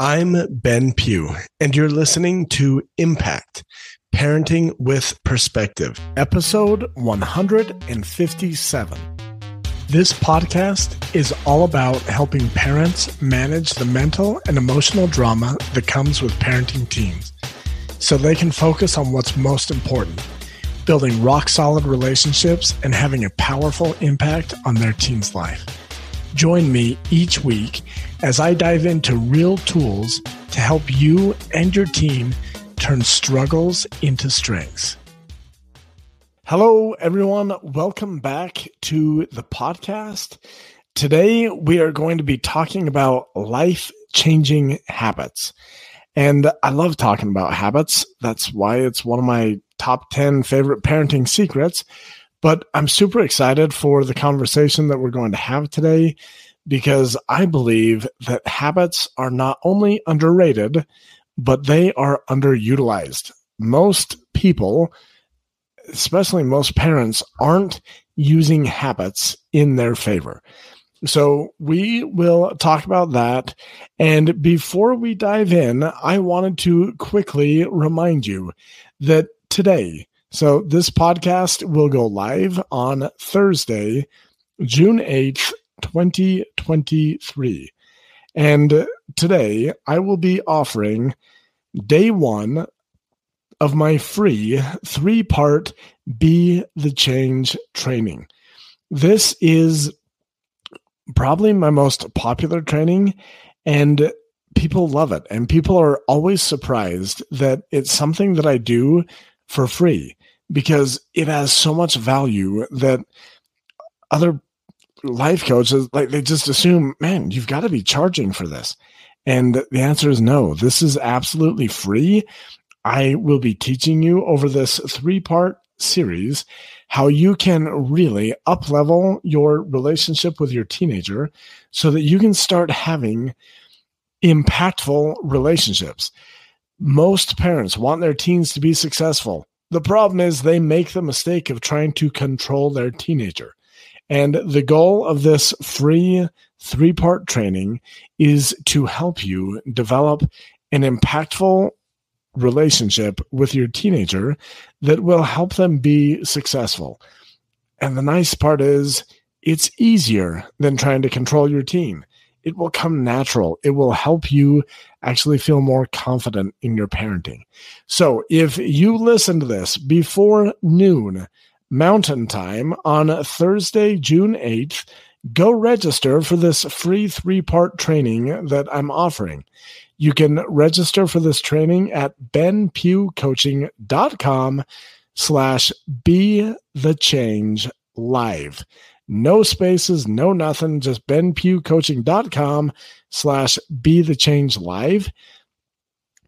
I'm Ben Pugh, and you're listening to Impact Parenting with Perspective, episode 157. This podcast is all about helping parents manage the mental and emotional drama that comes with parenting teens so they can focus on what's most important building rock solid relationships and having a powerful impact on their teen's life. Join me each week as I dive into real tools to help you and your team turn struggles into strengths. Hello, everyone. Welcome back to the podcast. Today, we are going to be talking about life changing habits. And I love talking about habits. That's why it's one of my top 10 favorite parenting secrets. But I'm super excited for the conversation that we're going to have today because I believe that habits are not only underrated, but they are underutilized. Most people, especially most parents, aren't using habits in their favor. So we will talk about that. And before we dive in, I wanted to quickly remind you that today, so this podcast will go live on Thursday, June 8th 2023. And today I will be offering day one of my free three part Be the Change training. This is probably my most popular training, and people love it. And people are always surprised that it's something that I do for free because it has so much value that other life coaches like they just assume, man, you've got to be charging for this. And the answer is no. This is absolutely free. I will be teaching you over this three part series how you can really up level your relationship with your teenager so that you can start having impactful relationships. Most parents want their teens to be successful. The problem is they make the mistake of trying to control their teenager. And the goal of this free three part training is to help you develop an impactful relationship with your teenager that will help them be successful. And the nice part is, it's easier than trying to control your teen. It will come natural. It will help you actually feel more confident in your parenting. So if you listen to this before noon, Mountain Time on Thursday, June 8th, go register for this free three part training that I'm offering. You can register for this training at benpughcoaching.com slash be the change live. No spaces, no nothing, just benpughcoaching.com slash be the change live.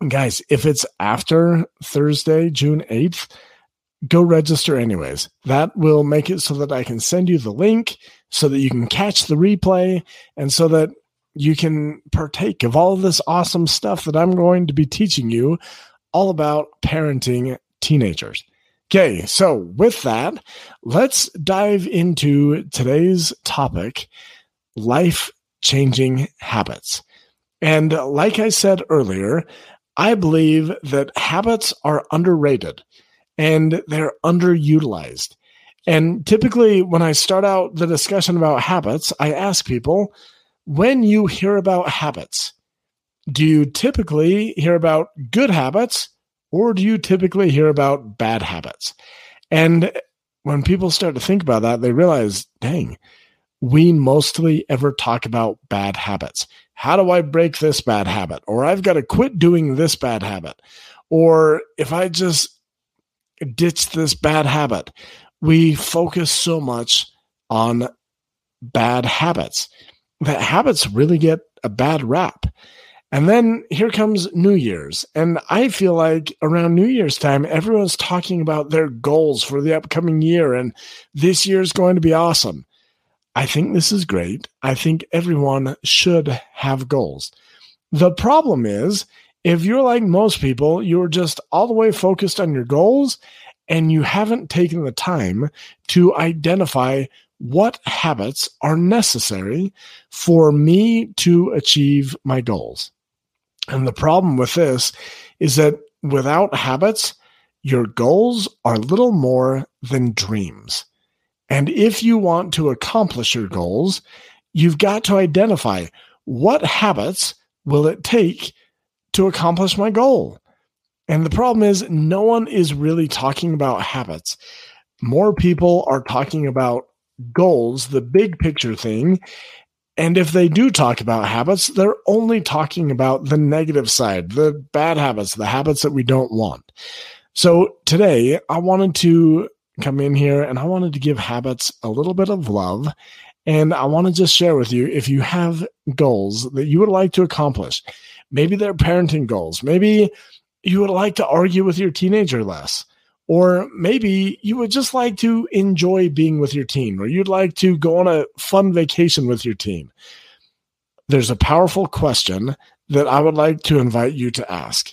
Guys, if it's after Thursday, June 8th, go register anyways. That will make it so that I can send you the link so that you can catch the replay and so that you can partake of all of this awesome stuff that I'm going to be teaching you all about parenting teenagers. Okay, so with that, let's dive into today's topic life changing habits. And like I said earlier, I believe that habits are underrated and they're underutilized. And typically, when I start out the discussion about habits, I ask people, when you hear about habits, do you typically hear about good habits or do you typically hear about bad habits? And when people start to think about that, they realize, dang, we mostly ever talk about bad habits. How do I break this bad habit? Or I've got to quit doing this bad habit. Or if I just ditch this bad habit. We focus so much on bad habits that habits really get a bad rap. And then here comes New Year's. And I feel like around New Year's time, everyone's talking about their goals for the upcoming year. And this year is going to be awesome. I think this is great. I think everyone should have goals. The problem is, if you're like most people, you're just all the way focused on your goals and you haven't taken the time to identify what habits are necessary for me to achieve my goals. And the problem with this is that without habits, your goals are little more than dreams. And if you want to accomplish your goals, you've got to identify what habits will it take to accomplish my goal? And the problem is, no one is really talking about habits. More people are talking about goals, the big picture thing. And if they do talk about habits, they're only talking about the negative side, the bad habits, the habits that we don't want. So today, I wanted to come in here and I wanted to give habits a little bit of love. And I want to just share with you if you have goals that you would like to accomplish, maybe they're parenting goals, maybe you would like to argue with your teenager less. Or maybe you would just like to enjoy being with your team, or you'd like to go on a fun vacation with your team. There's a powerful question that I would like to invite you to ask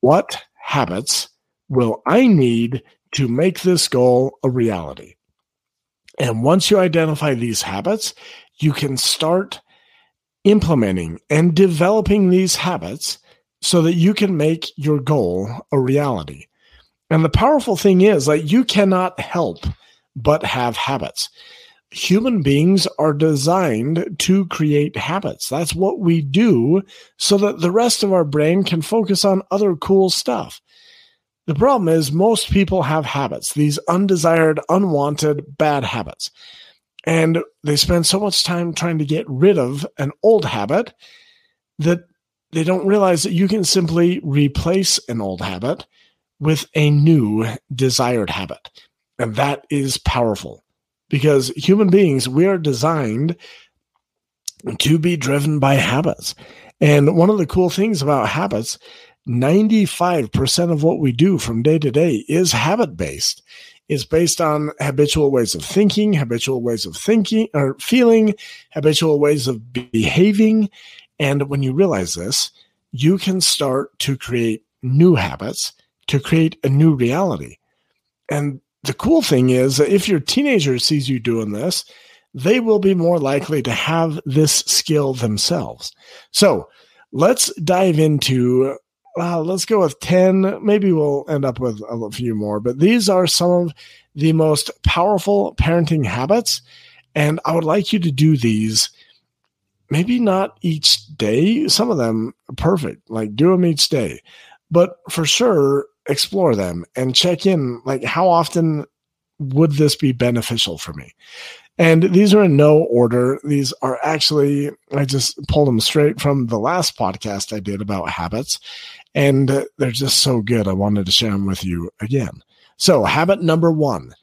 What habits will I need to make this goal a reality? And once you identify these habits, you can start implementing and developing these habits so that you can make your goal a reality. And the powerful thing is like you cannot help but have habits. Human beings are designed to create habits. That's what we do so that the rest of our brain can focus on other cool stuff. The problem is most people have habits, these undesired, unwanted, bad habits. And they spend so much time trying to get rid of an old habit that they don't realize that you can simply replace an old habit with a new desired habit. And that is powerful because human beings, we are designed to be driven by habits. And one of the cool things about habits, 95% of what we do from day to day is habit based. It's based on habitual ways of thinking, habitual ways of thinking or feeling, habitual ways of behaving. And when you realize this, you can start to create new habits to create a new reality. And the cool thing is that if your teenager sees you doing this, they will be more likely to have this skill themselves. So let's dive into, uh, let's go with 10. Maybe we'll end up with a few more, but these are some of the most powerful parenting habits. And I would like you to do these maybe not each day. Some of them perfect, like do them each day. But for sure, explore them and check in like how often would this be beneficial for me? And these are in no order. These are actually i just pulled them straight from the last podcast i did about habits and they're just so good. I wanted to share them with you again. So habit number one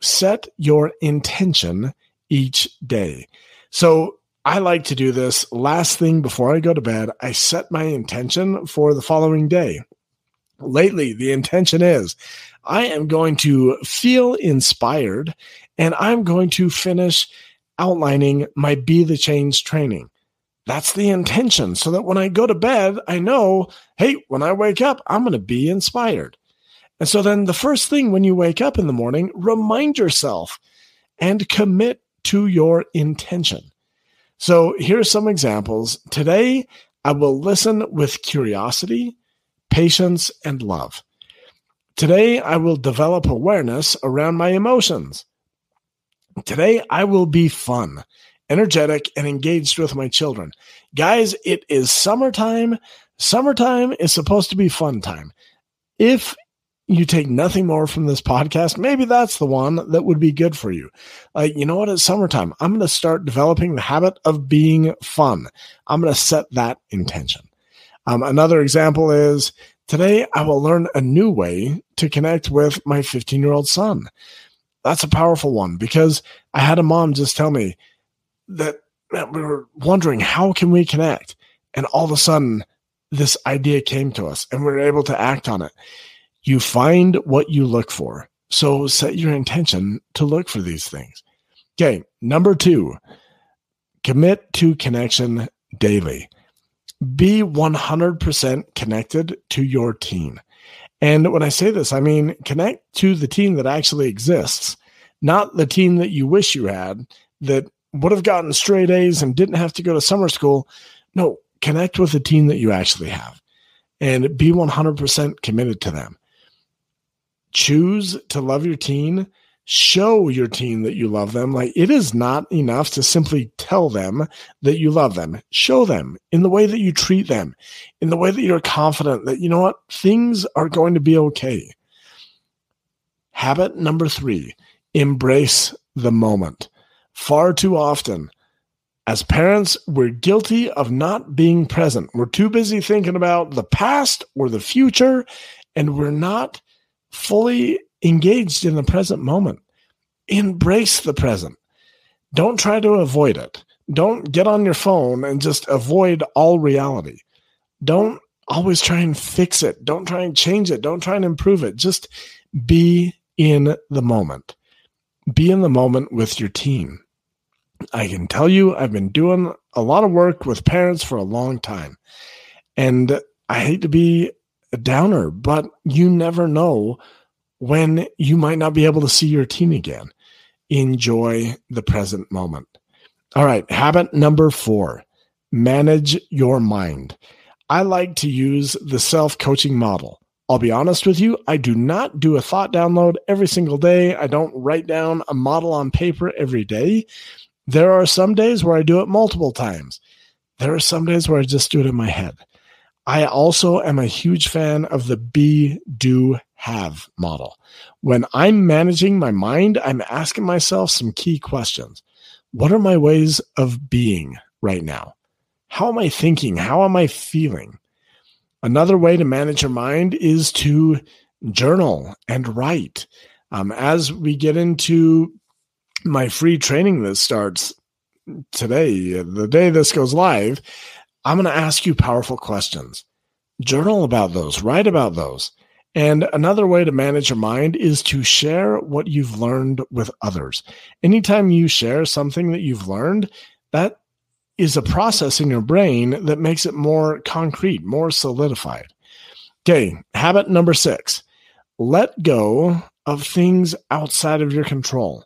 set your intention each day. So I like to do this. Last thing before I go to bed. I set my intention for the following day lately, the intention is I am going to feel inspired and I'm going to finish outlining my Be the Change training. That's the intention. So that when I go to bed, I know, hey, when I wake up, I'm going to be inspired. And so then the first thing when you wake up in the morning, remind yourself and commit to your intention. So here's some examples. Today, I will listen with curiosity patience, and love. Today, I will develop awareness around my emotions. Today, I will be fun, energetic, and engaged with my children. Guys, it is summertime. Summertime is supposed to be fun time. If you take nothing more from this podcast, maybe that's the one that would be good for you. Like, you know what? It's summertime. I'm going to start developing the habit of being fun. I'm going to set that intention. Um, another example is today I will learn a new way to connect with my 15 year old son. That's a powerful one because I had a mom just tell me that we were wondering how can we connect, and all of a sudden this idea came to us, and we were able to act on it. You find what you look for, so set your intention to look for these things. Okay, number two, commit to connection daily be 100% connected to your team. And when I say this, I mean connect to the team that actually exists, not the team that you wish you had that would have gotten straight A's and didn't have to go to summer school. No, connect with the team that you actually have and be 100% committed to them. Choose to love your team. Show your team that you love them. Like it is not enough to simply tell them that you love them. Show them in the way that you treat them, in the way that you're confident that, you know what, things are going to be okay. Habit number three embrace the moment. Far too often, as parents, we're guilty of not being present. We're too busy thinking about the past or the future, and we're not fully engaged in the present moment. Embrace the present. Don't try to avoid it. Don't get on your phone and just avoid all reality. Don't always try and fix it. Don't try and change it. Don't try and improve it. Just be in the moment. Be in the moment with your team. I can tell you, I've been doing a lot of work with parents for a long time. And I hate to be a downer, but you never know when you might not be able to see your team again. Enjoy the present moment. All right, habit number four manage your mind. I like to use the self coaching model. I'll be honest with you, I do not do a thought download every single day. I don't write down a model on paper every day. There are some days where I do it multiple times. There are some days where I just do it in my head. I also am a huge fan of the be, do, have model. When I'm managing my mind, I'm asking myself some key questions. What are my ways of being right now? How am I thinking? How am I feeling? Another way to manage your mind is to journal and write. Um, as we get into my free training that starts today, the day this goes live, I'm going to ask you powerful questions. Journal about those, write about those. And another way to manage your mind is to share what you've learned with others. Anytime you share something that you've learned, that is a process in your brain that makes it more concrete, more solidified. Okay, habit number six let go of things outside of your control.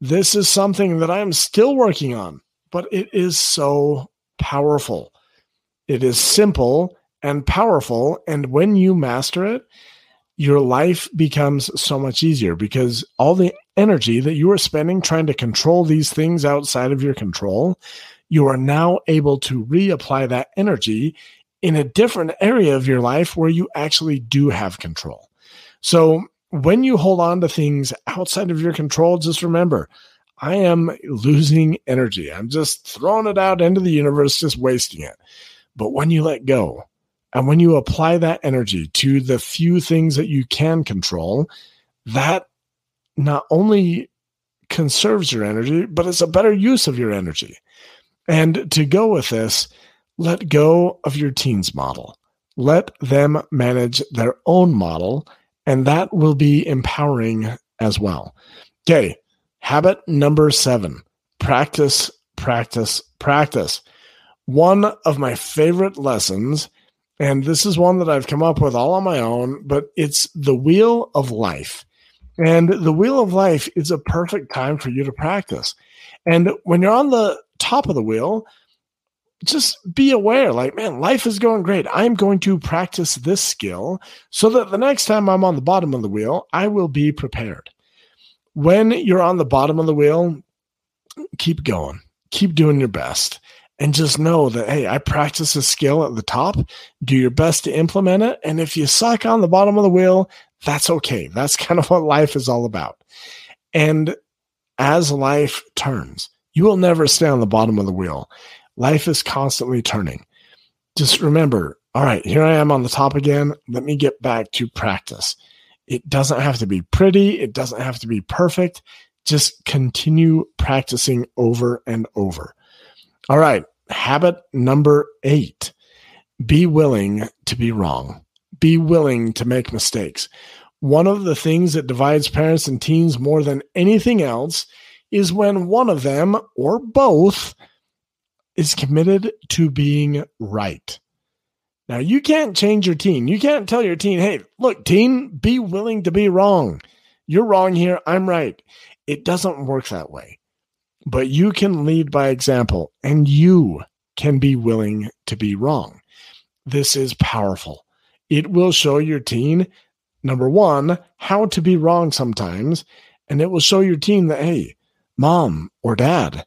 This is something that I'm still working on, but it is so powerful. It is simple and powerful. And when you master it, your life becomes so much easier because all the energy that you are spending trying to control these things outside of your control, you are now able to reapply that energy in a different area of your life where you actually do have control. So when you hold on to things outside of your control, just remember, I am losing energy. I'm just throwing it out into the universe, just wasting it. But when you let go and when you apply that energy to the few things that you can control, that not only conserves your energy, but it's a better use of your energy. And to go with this, let go of your teens model. Let them manage their own model and that will be empowering as well. Okay, habit number seven practice, practice, practice. One of my favorite lessons, and this is one that I've come up with all on my own, but it's the wheel of life. And the wheel of life is a perfect time for you to practice. And when you're on the top of the wheel, just be aware like man life is going great i'm going to practice this skill so that the next time i'm on the bottom of the wheel i will be prepared when you're on the bottom of the wheel keep going keep doing your best and just know that hey i practice a skill at the top do your best to implement it and if you suck on the bottom of the wheel that's okay that's kind of what life is all about and as life turns you will never stay on the bottom of the wheel Life is constantly turning. Just remember, all right, here I am on the top again. Let me get back to practice. It doesn't have to be pretty, it doesn't have to be perfect. Just continue practicing over and over. All right, habit number eight be willing to be wrong, be willing to make mistakes. One of the things that divides parents and teens more than anything else is when one of them or both is committed to being right. Now, you can't change your teen. You can't tell your teen, hey, look, teen, be willing to be wrong. You're wrong here. I'm right. It doesn't work that way. But you can lead by example and you can be willing to be wrong. This is powerful. It will show your teen, number one, how to be wrong sometimes. And it will show your teen that, hey, mom or dad,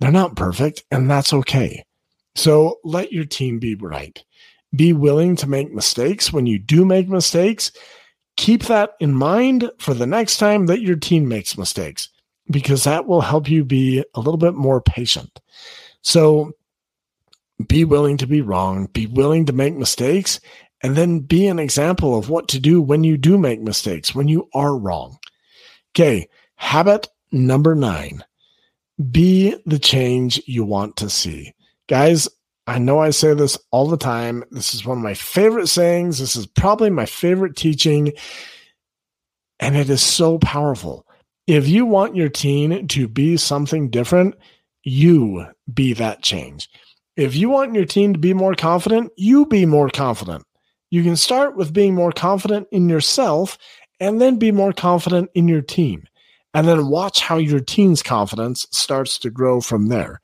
they're not perfect and that's okay. So let your teen be right. Be willing to make mistakes when you do make mistakes. Keep that in mind for the next time that your teen makes mistakes, because that will help you be a little bit more patient. So be willing to be wrong, be willing to make mistakes, and then be an example of what to do when you do make mistakes, when you are wrong. Okay, habit number nine be the change you want to see. Guys, I know I say this all the time. This is one of my favorite sayings. This is probably my favorite teaching. And it is so powerful. If you want your teen to be something different, you be that change. If you want your team to be more confident, you be more confident. You can start with being more confident in yourself and then be more confident in your team. And then watch how your team's confidence starts to grow from there.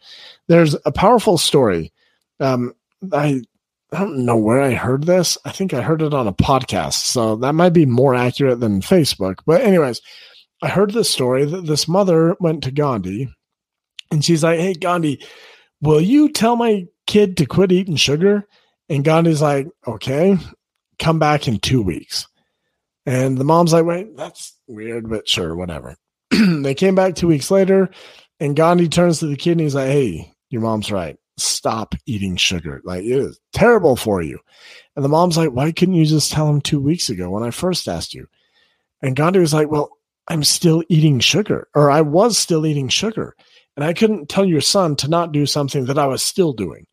There's a powerful story. Um, I I don't know where I heard this. I think I heard it on a podcast. So that might be more accurate than Facebook. But, anyways, I heard this story that this mother went to Gandhi and she's like, Hey, Gandhi, will you tell my kid to quit eating sugar? And Gandhi's like, okay, come back in two weeks. And the mom's like, wait, that's weird, but sure, whatever. they came back two weeks later, and Gandhi turns to the kid and he's like, hey, your mom's right. Stop eating sugar. Like, it is terrible for you. And the mom's like, why couldn't you just tell him two weeks ago when I first asked you? And Gandhi was like, well, I'm still eating sugar, or I was still eating sugar. And I couldn't tell your son to not do something that I was still doing.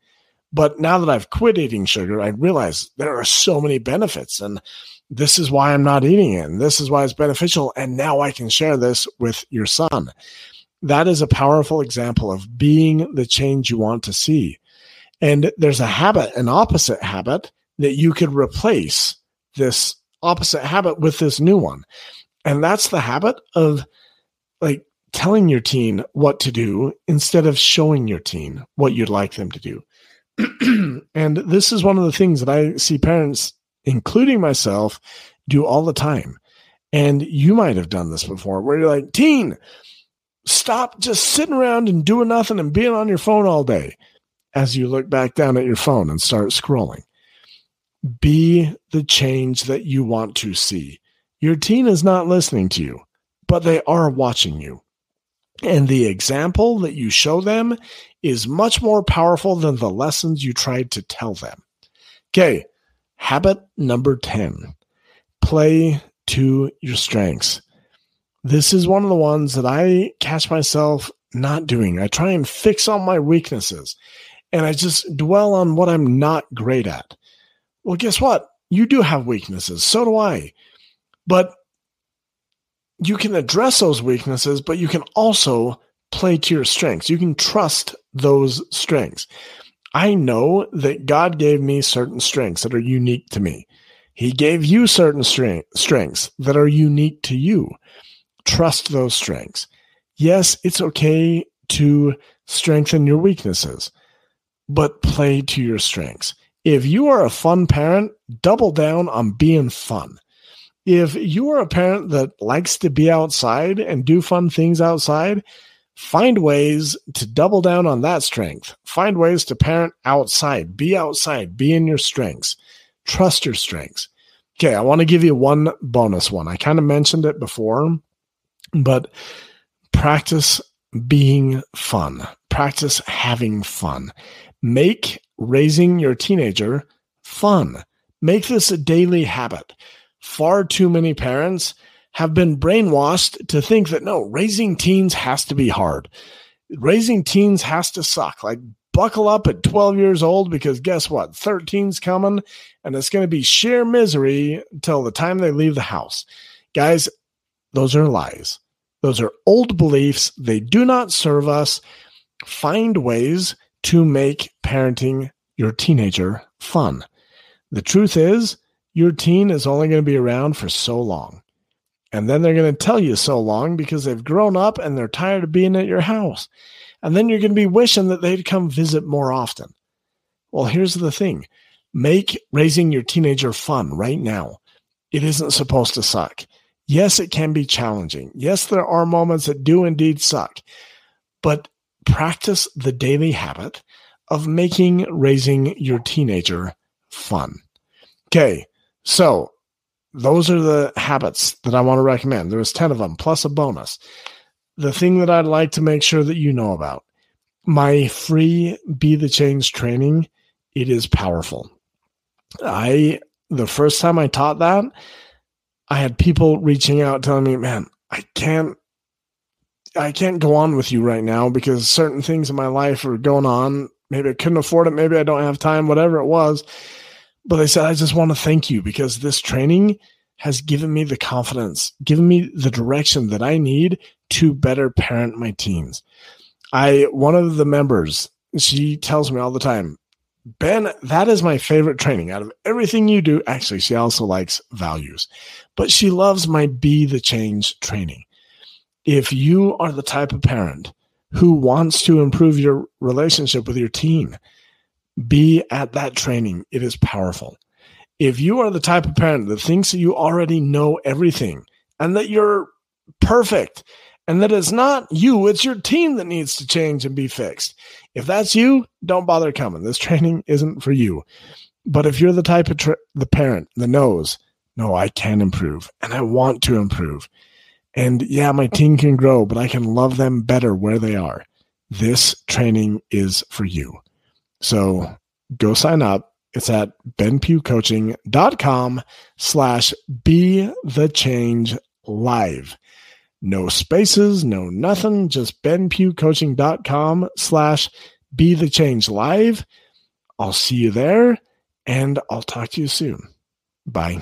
But now that I've quit eating sugar, I realize there are so many benefits. And this is why I'm not eating it. And this is why it's beneficial. And now I can share this with your son. That is a powerful example of being the change you want to see. And there's a habit, an opposite habit that you could replace this opposite habit with this new one. And that's the habit of like telling your teen what to do instead of showing your teen what you'd like them to do. and this is one of the things that I see parents, including myself, do all the time. And you might have done this before where you're like, teen, stop just sitting around and doing nothing and being on your phone all day as you look back down at your phone and start scrolling. Be the change that you want to see. Your teen is not listening to you, but they are watching you. And the example that you show them is much more powerful than the lessons you tried to tell them. Okay, habit number 10 play to your strengths. This is one of the ones that I catch myself not doing. I try and fix all my weaknesses and I just dwell on what I'm not great at. Well, guess what? You do have weaknesses. So do I. But you can address those weaknesses, but you can also play to your strengths. You can trust those strengths. I know that God gave me certain strengths that are unique to me. He gave you certain strength, strengths that are unique to you. Trust those strengths. Yes, it's okay to strengthen your weaknesses, but play to your strengths. If you are a fun parent, double down on being fun if you are a parent that likes to be outside and do fun things outside, find ways to double down on that strength. Find ways to parent outside, be outside, be in your strengths, trust your strengths. Okay, I want to give you one bonus one. I kind of mentioned it before, but practice being fun, practice having fun. Make raising your teenager fun. Make this a daily habit far too many parents have been brainwashed to think that no, raising teens has to be hard. Raising teens has to suck. Like, buckle up at 12 years old because guess what? 13's coming and it's going to be sheer misery until the time they leave the house. Guys, those are lies. Those are old beliefs. They do not serve us. Find ways to make parenting your teenager fun. The truth is, your teen is only going to be around for so long. And then they're going to tell you so long because they've grown up and they're tired of being at your house. And then you're going to be wishing that they'd come visit more often. Well, here's the thing make raising your teenager fun right now. It isn't supposed to suck. Yes, it can be challenging. Yes, there are moments that do indeed suck, but practice the daily habit of making raising your teenager fun. Okay, so those are the habits that I want to recommend. There's 10 of them plus a bonus. The thing that I'd like to make sure that you know about my free Be the Change training, it is powerful. I, the first time I taught that, I had people reaching out telling me, man, I can't I can't go on with you right now because certain things in my life are going on. Maybe I couldn't afford it. Maybe I don't have time, whatever it was. But they said, I just want to thank you because this training has given me the confidence, given me the direction that I need to better parent my teens. I, one of the members, she tells me all the time, Ben, that is my favorite training out of everything you do. Actually, she also likes values, but she loves my Be the Change training if you are the type of parent who wants to improve your relationship with your teen, be at that training. It is powerful. If you are the type of parent that thinks that you already know everything and that you're perfect and that it's not you, it's your team that needs to change and be fixed. If that's you, don't bother coming. This training isn't for you. But if you're the type of tra- the parent that knows, no, I can improve and I want to improve and yeah, my team can grow, but I can love them better where they are. This training is for you. So go sign up. It's at benpughcoaching.com slash be the change live. No spaces, no nothing, just benpughcoaching.com slash be the change live. I'll see you there and I'll talk to you soon. Bye.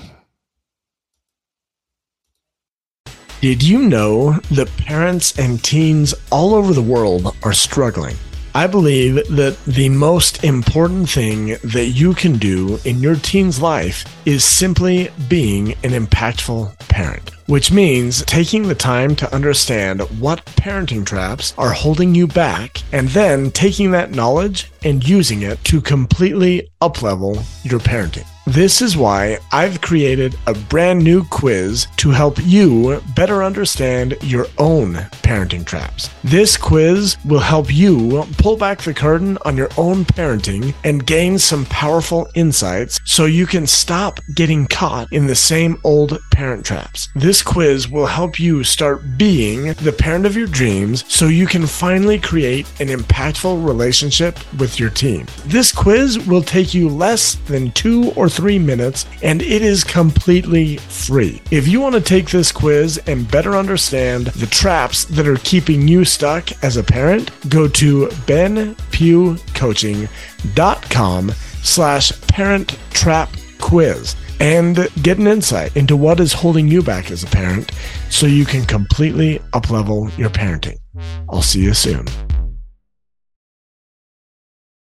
Did you know that parents and teens all over the world are struggling? I believe that the most important thing that you can do in your teen's life is simply being an impactful parent, which means taking the time to understand what parenting traps are holding you back and then taking that knowledge and using it to completely uplevel your parenting. This is why I've created a brand new quiz to help you better understand your own parenting traps. This quiz will help you pull back the curtain on your own parenting and gain some powerful insights so you can stop getting caught in the same old parent traps. This quiz will help you start being the parent of your dreams so you can finally create an impactful relationship with your team. This quiz will take you less than two or three minutes and it is completely free. If you want to take this quiz and better understand the traps that are keeping you stuck as a parent, go to benpughcoaching.com slash parent trap quiz and get an insight into what is holding you back as a parent so you can completely uplevel your parenting. I'll see you soon.